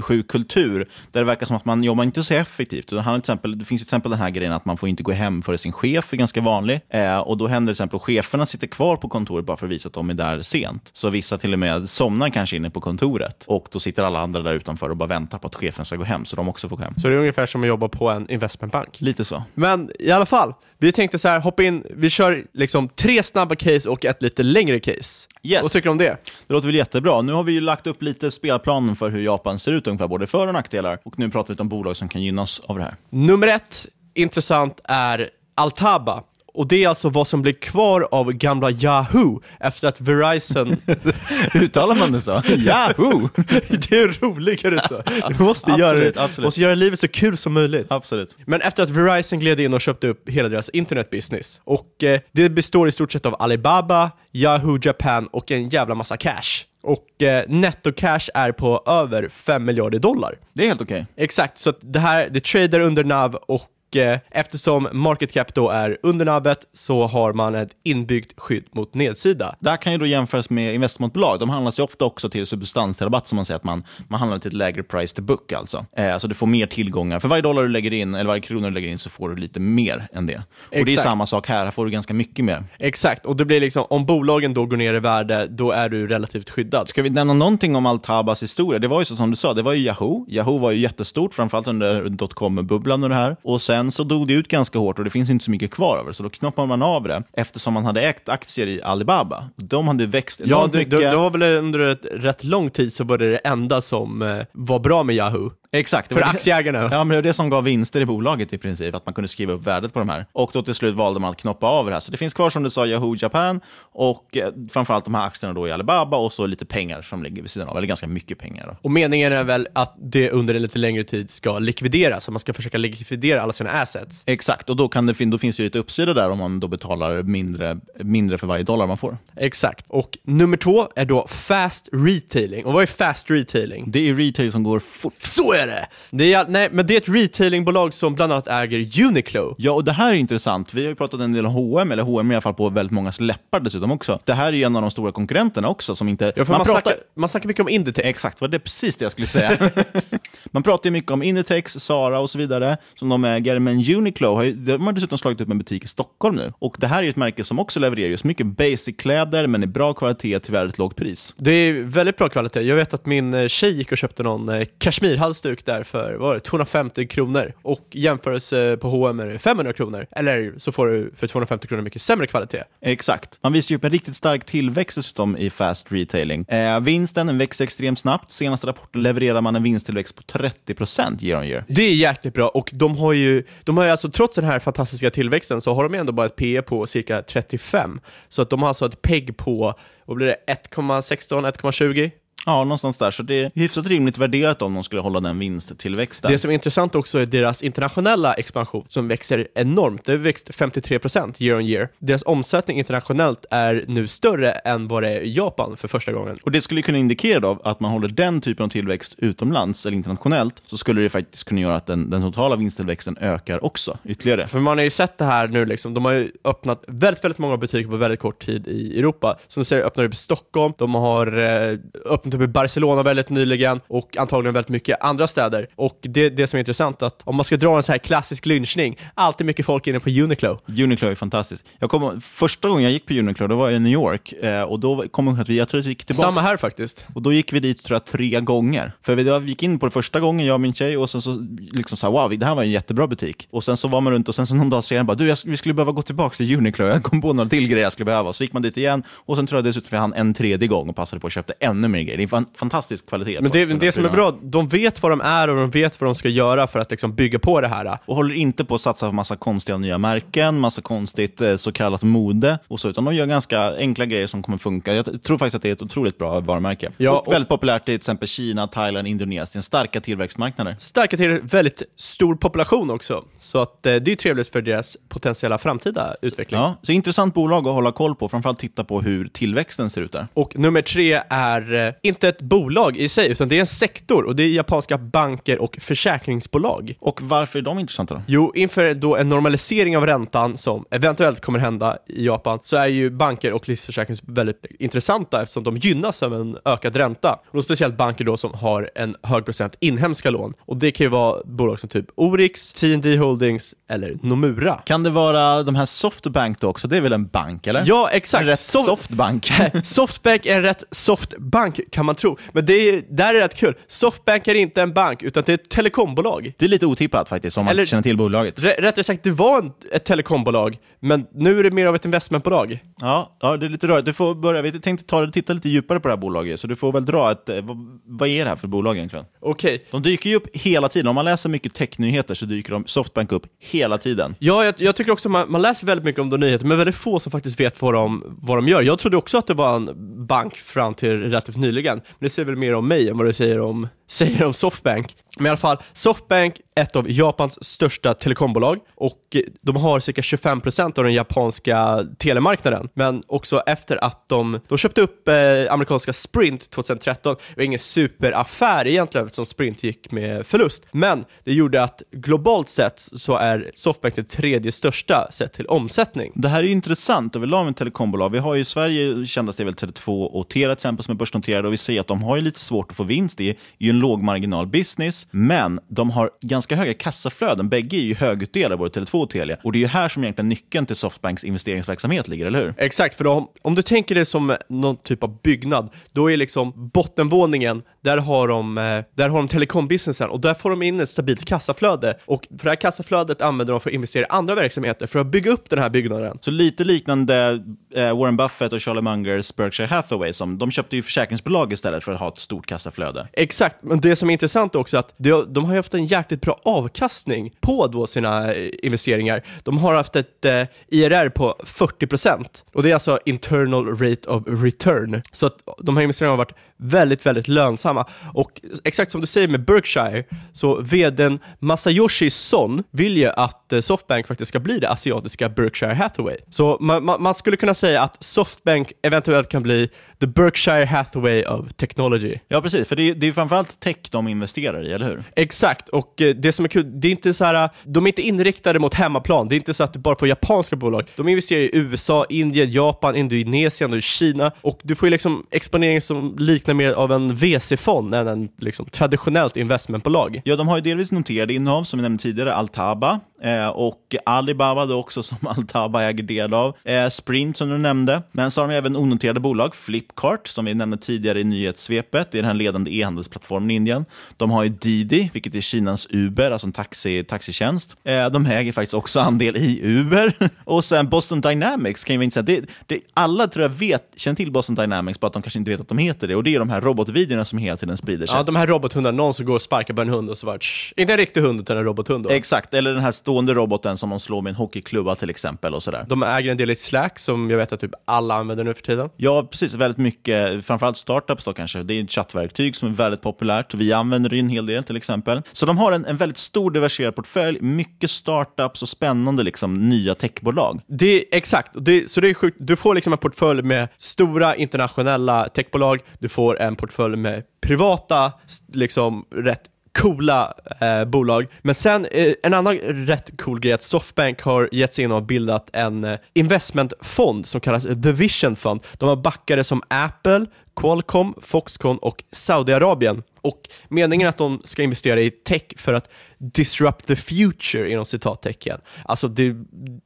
sjuk kultur där det verkar som att man jobbar inte så effektivt. Han, till exempel, det finns till exempel den här grejen att man får inte gå hem före sin chef, är ganska vanlig. Eh, och då händer det till exempel att cheferna sitter kvar på kontoret bara för att visa att de är där sent. Så vissa till och med somnar kanske inne på kontoret. Och då sitter alla andra där utanför och bara väntar på att chefen ska gå hem, så de också får gå hem. Så det är ungefär som att jobba på en investmentbank. Lite så. Men i alla fall, vi tänkte så här, hoppa in, vi kör liksom tre snabba case och ett lite längre case. Yes. Vad tycker du om det? Det låter väl jättebra. Nu har vi ju lagt upp lite spelplanen för hur Japan ser ut ungefär, både för och nackdelar. Och nu pratar vi om bolag som kan gynnas av det här. Nummer ett, intressant, är Altaba. Och det är alltså vad som blir kvar av gamla Yahoo efter att Verizon... (laughs) Uttalar man det så? Yahoo! (laughs) det är roligare så. Du måste, göra, det. absolut. måste göra livet så kul som möjligt. Absolut. Men efter att Verizon gled in och köpte upp hela deras internetbusiness. Och eh, det består i stort sett av Alibaba, Yahoo Japan och en jävla massa cash. Och eh, netto-cash är på över 5 miljarder dollar. Det är helt okej. Exakt, så det här, det tradar under NAV och eh, eftersom market cap då är under navet så har man ett inbyggt skydd mot nedsida. Det här kan ju då jämföras med investmentbolag. De handlas ju ofta också till substansrabatt, som man säger att man, man handlar till ett lägre price to book alltså. Eh, så du får mer tillgångar. För varje dollar du lägger in, eller varje krona du lägger in, så får du lite mer än det. Och det är Exakt. samma sak här, här får du ganska mycket mer. Exakt, och det blir liksom, om bolagen då går ner i värde, då är du relativt skyddad. Ska vi nämna någonting om Altabas historia? Det var ju så som du sa, det var ju Yahoo. Yahoo var ju jättestort, framförallt under dotcom-bubblan och det här. Och sen så dog det ut ganska hårt och det finns inte så mycket kvar av det. Så då knoppade man av det eftersom man hade ägt aktier i Alibaba. De hade växt Ja, enormt mycket. det, det var väl under ett rätt lång tid så var det det enda som eh, var bra med Yahoo. Exakt. För det- aktieägarna. Ja, men det var det som gav vinster i bolaget i princip, att man kunde skriva upp värdet på de här. Och då till slut valde man att knoppa av det här. Så det finns kvar som du sa Yahoo Japan och eh, framförallt de här aktierna då i Alibaba och så lite pengar som ligger vid sidan av, eller ganska mycket pengar. Då. Och meningen är väl att det under en lite längre tid ska likvideras, så man ska försöka likvidera alla sina assets. Exakt, och då, kan det, fin- då finns det ju ett uppsida där om man då betalar mindre, mindre för varje dollar man får. Exakt. Och nummer två är då fast retailing. Och vad är fast retailing? Det är retail som går fort. Så är det! det är, nej, men det är ett retailingbolag som bland annat äger Uniqlo. Ja, och det här är intressant. Vi har ju pratat en del om H&M eller H&M i alla fall på väldigt många läppar dessutom också. Det här är ju en av de stora konkurrenterna också som inte... Ja, för man, snackar, man snackar mycket om Inditex. Exakt, vad det precis det jag skulle säga. (laughs) man pratar ju mycket om Inditex, Zara och så vidare som de äger. Tidigare, men Uniqlo har, ju, de har dessutom slagit upp en butik i Stockholm nu. Och det här är ett märke som också levererar just mycket basic-kläder, men i bra kvalitet till väldigt lågt pris. Det är väldigt bra kvalitet. Jag vet att min eh, tjej gick och köpte någon eh, kashmirhalsduk där för var det, 250 kronor och jämförelse på H&M är det 500 kronor. Eller så får du för 250 kronor mycket sämre kvalitet. Exakt. Man visar ju upp en riktigt stark tillväxt dessutom i fast retailing. Eh, vinsten växer extremt snabbt. Senaste rapporten levererar man en vinsttillväxt på 30% year on year. Det är jäkligt bra och de har ju, de har ju alltså trots den här fantastiska tillväxten så har de ändå bara ett P på cirka 35. Så att de har alltså ett PEG på, vad blir det, 1,16, 1,20? Ja, någonstans där. Så det är hyfsat rimligt värderat om de skulle hålla den vinsttillväxten. Det som är intressant också är deras internationella expansion som växer enormt. Det växt 53% year on year. Deras omsättning internationellt är nu större än vad det är i Japan för första gången. Och det skulle kunna indikera då att man håller den typen av tillväxt utomlands eller internationellt så skulle det faktiskt kunna göra att den, den totala vinsttillväxten ökar också ytterligare. För man har ju sett det här nu, liksom. de har ju öppnat väldigt, väldigt många butiker på väldigt kort tid i Europa. Som du säger, öppnar upp i Stockholm, de har eh, öppnat upp i Barcelona väldigt nyligen och antagligen väldigt mycket andra städer. Och det, det som är intressant att om man ska dra en så här klassisk lynchning, alltid mycket folk inne på Uniqlo. Uniqlo är fantastiskt. Jag kom, första gången jag gick på Uniqlo, då var jag i New York eh, och då kom jag ihåg att vi, jag tror att vi gick tillbaka. Samma här faktiskt. Och då gick vi dit tror jag tre gånger. För vi gick in på det första gången, jag och min tjej, och sen så liksom så här, wow, det här var en jättebra butik. Och sen så var man runt och sen så någon dag senare bara, du, jag, vi skulle behöva gå tillbaka till Uniqlo, jag kom på några till grejer jag skulle behöva. Så gick man dit igen och sen tror jag dessutom vi hann en tredje gång och passade på att köpa ännu mer grejer. Det är en fantastisk kvalitet. Men det, det som är bra, de vet vad de är och de vet vad de ska göra för att liksom bygga på det här. Och håller inte på att satsa på massa konstiga nya märken, massa konstigt eh, så kallat mode och så, utan de gör ganska enkla grejer som kommer funka. Jag tror faktiskt att det är ett otroligt bra varumärke. Ja, och, väldigt populärt i till exempel Kina, Thailand, Indonesien. Starka tillväxtmarknader. Starka till väldigt stor population också. Så att, eh, det är trevligt för deras potentiella framtida utveckling. Ja, så intressant bolag att hålla koll på, framförallt titta på hur tillväxten ser ut där. Och nummer tre är eh, inte ett bolag i sig, utan det är en sektor och det är japanska banker och försäkringsbolag. Och varför är de intressanta då? Jo, inför då en normalisering av räntan som eventuellt kommer hända i Japan så är ju banker och livsförsäkrings väldigt intressanta eftersom de gynnas av en ökad ränta. Och då speciellt banker då som har en hög procent inhemska lån. Och det kan ju vara bolag som typ Orix, TND Holdings eller Nomura. Kan det vara de här Softbank då också? Det är väl en bank eller? Ja, exakt. En rätt so softbank. (laughs) Softbank är en rätt softbank kan man tro. Men det är, där är rätt kul. Softbank är inte en bank, utan det är ett telekombolag. Det är lite otippat faktiskt, om man Eller, känner till bolaget. Rättare sagt, det var en, ett telekombolag, men nu är det mer av ett investmentbolag. Ja, ja det är lite rörigt. Du får börja, vi tänkte ta, titta lite djupare på det här bolaget, så du får väl dra ett, vad, vad är det här för bolag egentligen? Okej. Okay. De dyker ju upp hela tiden. Om man läser mycket technyheter så dyker de Softbank upp hela tiden. Ja, jag, jag tycker också man, man läser väldigt mycket om de nyheter, men väldigt få som faktiskt vet vad de, vad de gör. Jag trodde också att det var en bank fram till relativt nyligen, men det säger väl mer om mig än vad det säger om, säger om Softbank. Men i alla fall, Softbank, ett av Japans största telekombolag och de har cirka 25% av den japanska telemarknaden. Men också efter att de, de köpte upp eh, amerikanska Sprint 2013, det var ingen superaffär egentligen eftersom Sprint gick med förlust. Men det gjorde att globalt sett så är Softbank det tredje största sett till omsättning. Det här är ju intressant överlag med telekombolag. Vi har ju i Sverige kändaste det väl Tele2 och Tera till exempel som är börsnoterade och vi ser att de har ju lite svårt att få vinst. Det är ju en lågmarginal business, men de har ganska höga kassaflöden. Bägge är ju högutdelade, både Tele2 och Telia. Och det är ju här som egentligen nyckeln till Softbanks investeringsverksamhet ligger, eller hur? Exakt, för då, om du tänker det som någon typ av byggnad, då är liksom bottenvåningen, där har de, eh, där har de telekombusinessen och där får de in ett stabilt kassaflöde. Och för det här kassaflödet använder de för att investera i andra verksamheter för att bygga upp den här byggnaden. Så lite liknande eh, Warren Buffett och Charlie Mungers Berkshire Hathaway, som, de köpte ju försäkringsbolag istället för att ha ett stort kassaflöde. Exakt, men det som är intressant också är att de, de har ju haft en jäkligt bra avkastning på då sina eh, investeringar. De har haft ett eh, IRR på 40% och det är alltså internal rate of return. Så att de här investeringarna har varit väldigt, väldigt lönsamma. Och exakt som du säger med Berkshire, så vdn Masayoshi Son vill ju att eh, Softbank faktiskt ska bli det asiatiska Berkshire Hathaway. Så man, man, man skulle kunna säga att Softbank eventuellt kan bli the Berkshire Hathaway of technology. Ja, precis, för det är, det är framförallt tech de investerar i, eller hur? Exakt, och eh, det som är kul, det är inte så här, de är inte inriktade mot hemmaplan. Det är inte så att du bara får japanska bolag. De investerar i USA, Indien, Japan, Indonesien och Kina och du får ju liksom exponering som liknar mer av en VC-fond än en liksom, traditionellt investmentbolag. Ja, de har ju delvis noterade innehav, som vi nämnde tidigare, Altaba, Eh, och Alibaba då också (laughs) som Altaba äger del av. Eh, Sprint som du nämnde. Men så har de även onoterade bolag. Flipkart som vi nämnde tidigare i nyhetssvepet. Det är den här ledande e-handelsplattformen i Indien. De har ju Didi, vilket är Kinas Uber, alltså en taxi, taxitjänst. Eh, de äger faktiskt också andel i Uber. (laughs) och sen Boston Dynamics kan ju vara intressant. Det, det, alla tror jag vet, känner till Boston Dynamics, bara att de kanske inte vet att de heter det. Och det är de här robotvideorna som hela tiden sprider sig. Ja, de här robothundarna, någon som går och sparkar på en hund och så tsch, inte en riktig hund utan en robothund då. Exakt, eller den här stående roboten som de slår med en hockeyklubba till exempel. och sådär. De äger en del i Slack som jag vet att typ alla använder nu för tiden. Ja, precis. Väldigt mycket, framförallt startups då kanske. Det är ett chattverktyg som är väldigt populärt. Vi använder det en hel del till exempel. Så de har en, en väldigt stor diversifierad portfölj, mycket startups och spännande liksom, nya techbolag. Det är exakt, det, så det är sjukt. Du får liksom en portfölj med stora internationella techbolag, du får en portfölj med privata, liksom rätt coola eh, bolag. Men sen, eh, en annan rätt cool grej är att Softbank har gett sig in och bildat en eh, investmentfond som kallas The Vision Fund. De har backare som Apple, Qualcomm, Foxconn och Saudiarabien. Och meningen är att de ska investera i tech för att disrupt the future inom citattecken. Alltså det,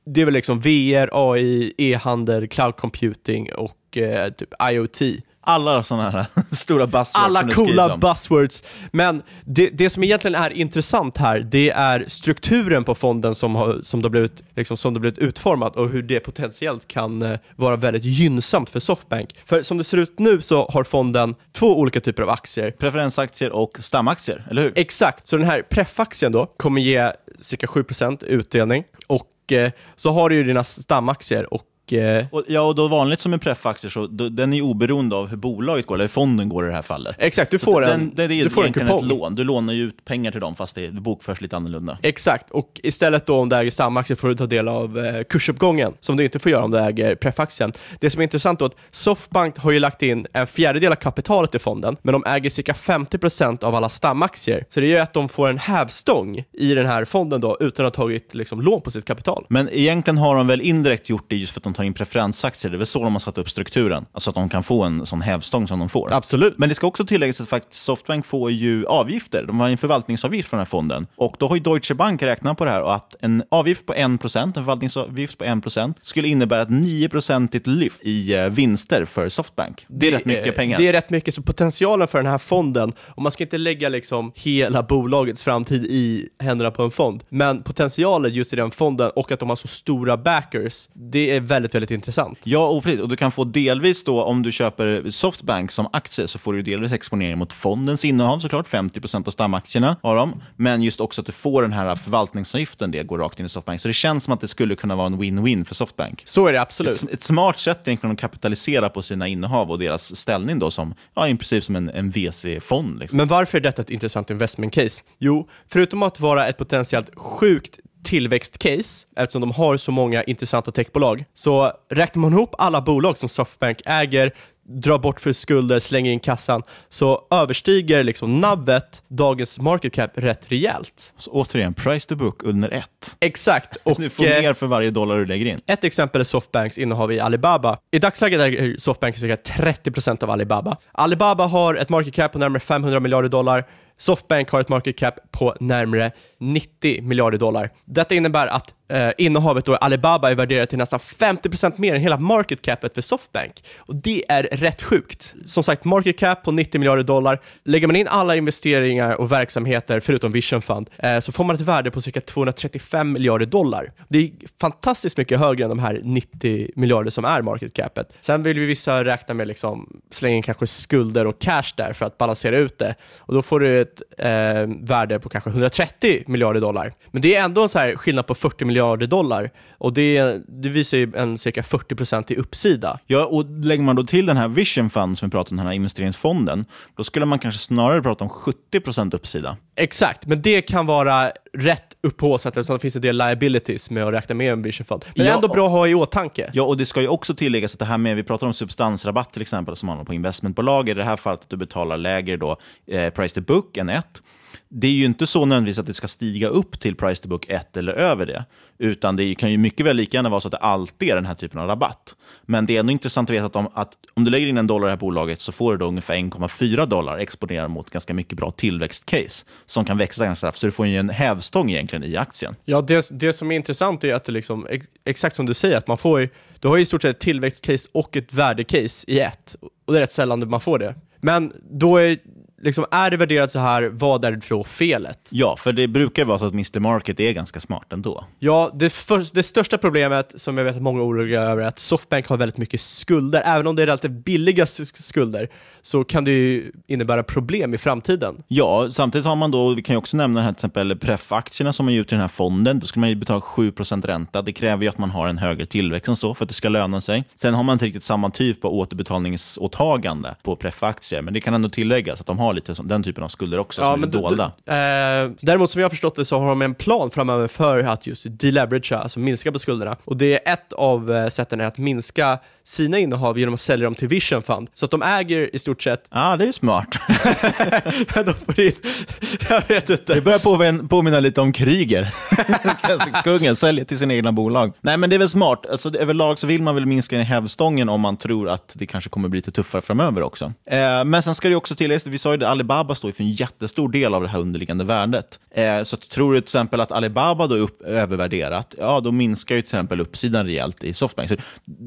det är väl liksom VR, AI, e-handel, cloud computing och eh, typ IoT alla sådana här (laughs) stora buzzwords. Alla coola buzzwords. Men det, det som egentligen är intressant här, det är strukturen på fonden som har, som det blivit, liksom, som det blivit utformat och hur det potentiellt kan eh, vara väldigt gynnsamt för Softbank. För som det ser ut nu så har fonden två olika typer av aktier. Preferensaktier och stamaktier, eller hur? Exakt, så den här preffaktien då kommer ge cirka 7% utdelning och eh, så har du ju dina stamaktier och Eh, och, ja, och då vanligt som en preffaktier, så då, den är oberoende av hur bolaget går, eller hur fonden går i det här fallet. Exakt, du får, en, den, det är du får en kupong. ett lån. Du lånar ju ut pengar till dem, fast det, det bokförs lite annorlunda. Exakt, och istället då om du äger stamaktier får du ta del av eh, kursuppgången, som du inte får göra om du äger preffaktien. Det som är intressant då är att Softbank har ju lagt in en fjärdedel av kapitalet i fonden, men de äger cirka 50% av alla stamaktier. Så det gör att de får en hävstång i den här fonden då, utan att ha tagit liksom, lån på sitt kapital. Men egentligen har de väl indirekt gjort det just för att de tar in preferensaktier aktier. Det är väl så de har satt upp strukturen. Alltså att de kan få en sån hävstång som de får. Absolut. Men det ska också tilläggas att faktiskt Softbank får ju avgifter. De har en förvaltningsavgift för den här fonden. Och då har ju Deutsche Bank räknat på det här och att en avgift på 1%, en förvaltningsavgift på 1% skulle innebära ett 9% lyft i eh, vinster för Softbank. Det är det, rätt mycket pengar. Det är rätt mycket, så potentialen för den här fonden, och man ska inte lägga liksom hela bolagets framtid i händerna på en fond, men potentialen just i den fonden och att de har så stora backers, det är väldigt, väldigt intressant. Ja, och precis. Och du kan få delvis då, om du köper Softbank som aktie, så får du delvis exponering mot fondens innehav såklart. 50% av stamaktierna har de. Men just också att du får den här förvaltningsavgiften, det går rakt in i Softbank. Så det känns som att det skulle kunna vara en win-win för Softbank. Så är det absolut. Ett, ett smart sätt egentligen att kapitalisera på sina innehav och deras ställning då som, ja, i princip som en, en VC-fond. Liksom. Men varför är detta ett intressant investment case? Jo, förutom att vara ett potentiellt sjukt tillväxtcase, eftersom de har så många intressanta techbolag, så räknar man ihop alla bolag som Softbank äger, drar bort för skulder, slänger in kassan, så överstiger liksom navet dagens market cap rätt rejält. Så återigen, price to book under ett. Exakt. (laughs) Och du får mer för varje dollar du lägger in. Ett exempel är Softbanks innehav i Alibaba. I dagsläget är Softbank cirka 30% av Alibaba. Alibaba har ett market cap på närmare 500 miljarder dollar. Softbank har ett market cap på närmare 90 miljarder dollar. Detta innebär att eh, innehavet då Alibaba är värderat till nästan 50% mer än hela market capet för Softbank. Och det är rätt sjukt. Som sagt, market cap på 90 miljarder dollar. Lägger man in alla investeringar och verksamheter förutom Vision Fund eh, så får man ett värde på cirka 235 miljarder dollar. Det är fantastiskt mycket högre än de här 90 miljarder som är market capet. Sen vill vi vissa räkna med liksom slänga in kanske skulder och cash där för att balansera ut det. Och då får du ett eh, värde på kanske 130 miljarder dollar. Men det är ändå en så här skillnad på 40 miljarder dollar och det, det visar ju en cirka 40% i uppsida. Ja, och lägger man då till den här Vision Fund som vi pratar om, den här investeringsfonden, då skulle man kanske snarare prata om 70% uppsida. Exakt, men det kan vara rätt upphaussat eftersom det finns en del liabilities med att räkna med en Vision Fund. Men ja, ändå bra att ha i åtanke. Ja, och det ska ju också tilläggas att det här med, vi pratar om substansrabatt till exempel, som man har på investmentbolag, i det här fallet att du betalar lägre då, eh, price to book än ett det är ju inte så nödvändigtvis att det ska stiga upp till price to book 1 eller över det. Utan det kan ju mycket väl lika gärna vara så att det alltid är den här typen av rabatt. Men det är ändå intressant att veta att om, att om du lägger in en dollar i det här bolaget så får du då ungefär 1,4 dollar exponerad mot ganska mycket bra tillväxtcase som kan växa ganska snabbt. Så du får ju en hävstång egentligen i aktien. Ja, det, det som är intressant är att du liksom, exakt som du säger, att man får, du har ju i stort sett ett tillväxtcase och ett värdecase i ett. Och det är rätt sällan man får det. Men då är liksom, är det värderat så här, vad är då felet? Ja, för det brukar vara så att Mr Market är ganska smart ändå. Ja, det, för, det största problemet som jag vet att många är oroliga över är att Softbank har väldigt mycket skulder. Även om det är relativt billiga skulder så kan det ju innebära problem i framtiden. Ja, samtidigt har man då, vi kan ju också nämna här till exempel pref-aktierna som man ger ut i den här fonden. Då ska man ju betala 7% ränta. Det kräver ju att man har en högre tillväxt än så för att det ska löna sig. Sen har man inte riktigt samma typ av återbetalningsåtagande på pref-aktier, men det kan ändå tilläggas att de har lite den typen av skulder också, ja, som är dolda. Eh, däremot som jag har förstått det så har de en plan framöver för att just deleveragea, alltså minska på skulderna. Och det är ett av eh, sätten att minska sina innehav genom att sälja dem till Vision Fund. Så att de äger i stort sett... Ja, ah, det är smart. (laughs) de får in... Jag vet inte. Det börjar påminna, påminna lite om Kryger. (laughs) Tändstickskungen, säljer till sina egna bolag. Nej, men det är väl smart. Alltså, överlag så vill man väl minska hävstången om man tror att det kanske kommer bli lite tuffare framöver också. Eh, men sen ska det också tilläggas, vi sa ju det, Alibaba står för en jättestor del av det här underliggande värdet. Eh, så tror du till exempel att Alibaba då är upp, övervärderat, ja då minskar ju till exempel uppsidan rejält i Softbank. Så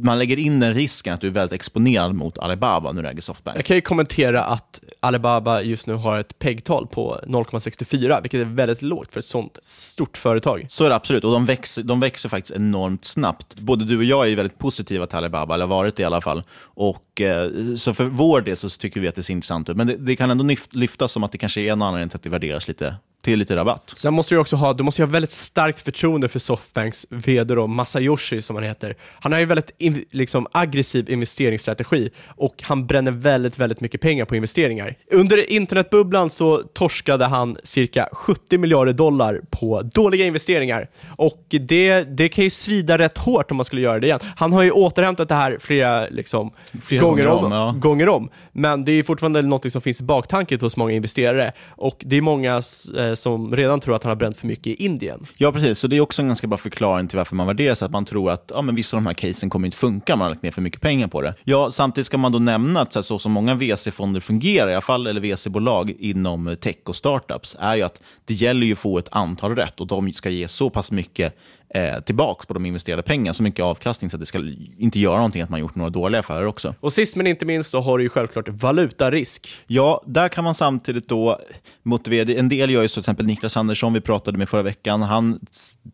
man lägger in den risken att du är väldigt exponerad mot Alibaba när du äger Softbank. Kan ju kommentera att Alibaba just nu har ett PEG-tal på 0,64, vilket är väldigt lågt för ett sånt stort företag. Så är det absolut, och de växer, de växer faktiskt enormt snabbt. Både du och jag är väldigt positiva till Alibaba, eller har varit det i alla fall. Och, och, eh, så för vår del så tycker vi att det ser intressant ut. Men det, det kan ändå lyftas som att det kanske är en anledning till att det värderas lite till lite rabatt. Sen måste du också ha, du måste ha väldigt starkt förtroende för Softbanks vd då, Masayoshi som han heter. Han har ju väldigt in, liksom, aggressiv investeringsstrategi och han bränner väldigt, väldigt mycket pengar på investeringar. Under internetbubblan så torskade han cirka 70 miljarder dollar på dåliga investeringar och det, det kan ju svida rätt hårt om man skulle göra det igen. Han har ju återhämtat det här flera, liksom, flera gånger, gånger, om, ja. gånger om, men det är fortfarande något som finns i baktanken hos många investerare och det är många eh, Eh, som redan tror att han har bränt för mycket i Indien. Ja, precis. Så det är också en ganska bra förklaring till varför man värderar sig. Att man tror att ja, men vissa av de här casen kommer inte funka om man har lagt ner för mycket pengar på det. Ja, samtidigt ska man då nämna att så, så som många VC-fonder fungerar, i alla fall, eller VC-bolag inom tech och startups, är ju att det gäller ju att få ett antal rätt och de ska ge så pass mycket eh, tillbaks på de investerade pengarna, så mycket avkastning så att det ska inte göra någonting att man gjort några dåliga affärer också. Och sist men inte minst så har du ju självklart valutarisk. Ja, där kan man samtidigt då motivera, en del gör ju så till exempel Niklas Andersson vi pratade med förra veckan, han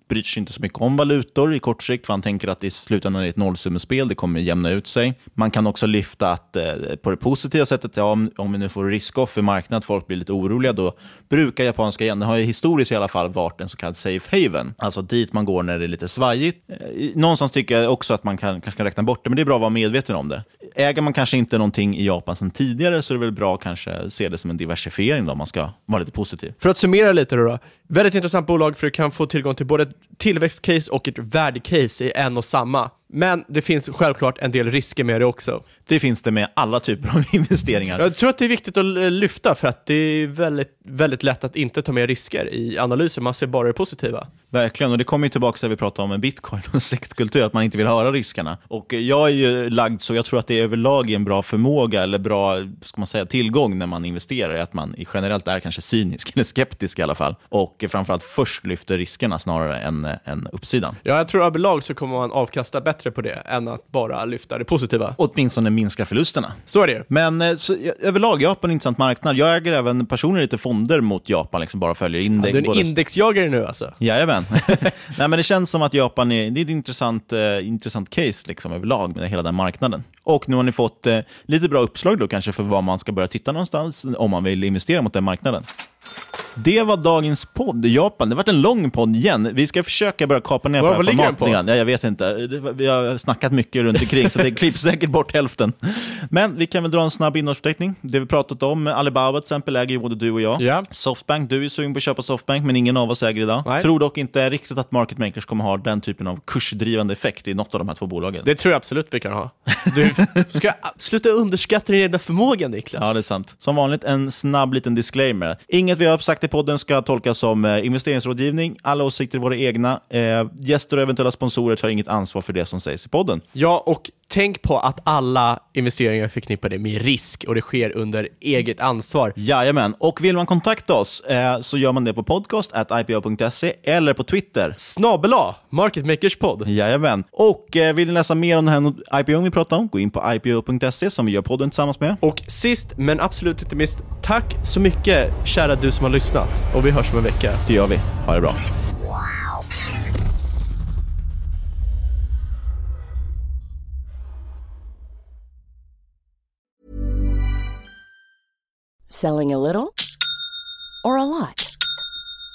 bryr sig inte så mycket om valutor i kort sikt, för han tänker att i slutändan är det ett nollsummespel, det kommer jämna ut sig. Man kan också lyfta att eh, på det positiva sättet, ja, om, om vi nu får risk-off i marknaden, folk blir lite oroliga, då brukar japanska yen, det har ju historiskt i alla fall varit en så kallad safe haven, alltså dit man går när det är lite svajigt. Eh, någonstans tycker jag också att man kan, kanske kan räkna bort det, men det är bra att vara medveten om det. Äger man kanske inte någonting i Japan sedan tidigare så är det väl bra att kanske se det som en diversifiering då, om man ska vara lite positiv. För att summera lite då, då. Väldigt intressant bolag för du kan få tillgång till både ett tillväxtcase och ett värdecase i en och samma. Men det finns självklart en del risker med det också. Det finns det med alla typer av (laughs) investeringar. Jag tror att det är viktigt att lyfta för att det är väldigt, väldigt lätt att inte ta med risker i analyser. Man ser bara det positiva. Verkligen, och det kommer ju tillbaka till vi pratade om bitcoin och (laughs) sektkultur, att man inte vill höra riskerna. Och jag är ju lagd så, jag tror att det är överlag är en bra förmåga eller bra ska man säga, tillgång när man investerar, att man generellt är kanske cynisk (laughs) eller skeptisk i alla fall. Och framförallt först lyfter riskerna snarare än, än uppsidan. Ja, jag tror överlag så kommer man avkasta bättre på det än att bara lyfta det positiva. Åtminstone minska förlusterna. Så är det Men eh, så, överlag, Japan är en intressant marknad. Jag äger även personligen lite fonder mot Japan, liksom bara följer index. Ja, du är en indexjagare nu alltså? Jajamän. (laughs) Nej, men det känns som att Japan är, det är ett intressant, eh, intressant case liksom, överlag med hela den marknaden. Och nu har ni fått eh, lite bra uppslag då kanske för var man ska börja titta någonstans om man vill investera mot den marknaden. Det var dagens podd Japan. Det har varit en lång podd igen. Vi ska försöka börja kapa ner på det här formatet Ja, jag vet inte. Vi har snackat mycket runt omkring så det klipps säkert bort hälften. Men vi kan väl dra en snabb innehållsförteckning. Det vi pratat om, Alibaba till exempel äger ju både du och jag. Ja. Softbank, du är sugen på att köpa Softbank men ingen av oss äger idag. Nej. Tror dock inte riktigt att market makers kommer ha den typen av kursdrivande effekt i något av de här två bolagen. Det tror jag absolut vi kan ha. Du ska sluta underskatta din egna förmåga Niklas. Ja, det är sant. Som vanligt en snabb liten disclaimer. Inget vi har sagt i podden ska tolkas som eh, investeringsrådgivning. Alla åsikter är våra egna. Eh, gäster och eventuella sponsorer tar inget ansvar för det som sägs i podden. Ja, och tänk på att alla investeringar är förknippade med risk och det sker under eget ansvar. Jajamän, och vill man kontakta oss eh, så gör man det på podcast ipo.se eller på Twitter. Snabela Marketmakerspodd. Jajamän. Och vill ni läsa mer om den här IPO vi pratar om, gå in på ipo.se som vi gör podden tillsammans med. Och sist men absolut inte minst, tack så mycket kära du som har lyssnat lyssnat. Och vi hörs om en vecka. Det gör vi. Ha det bra. Selling a little or a lot?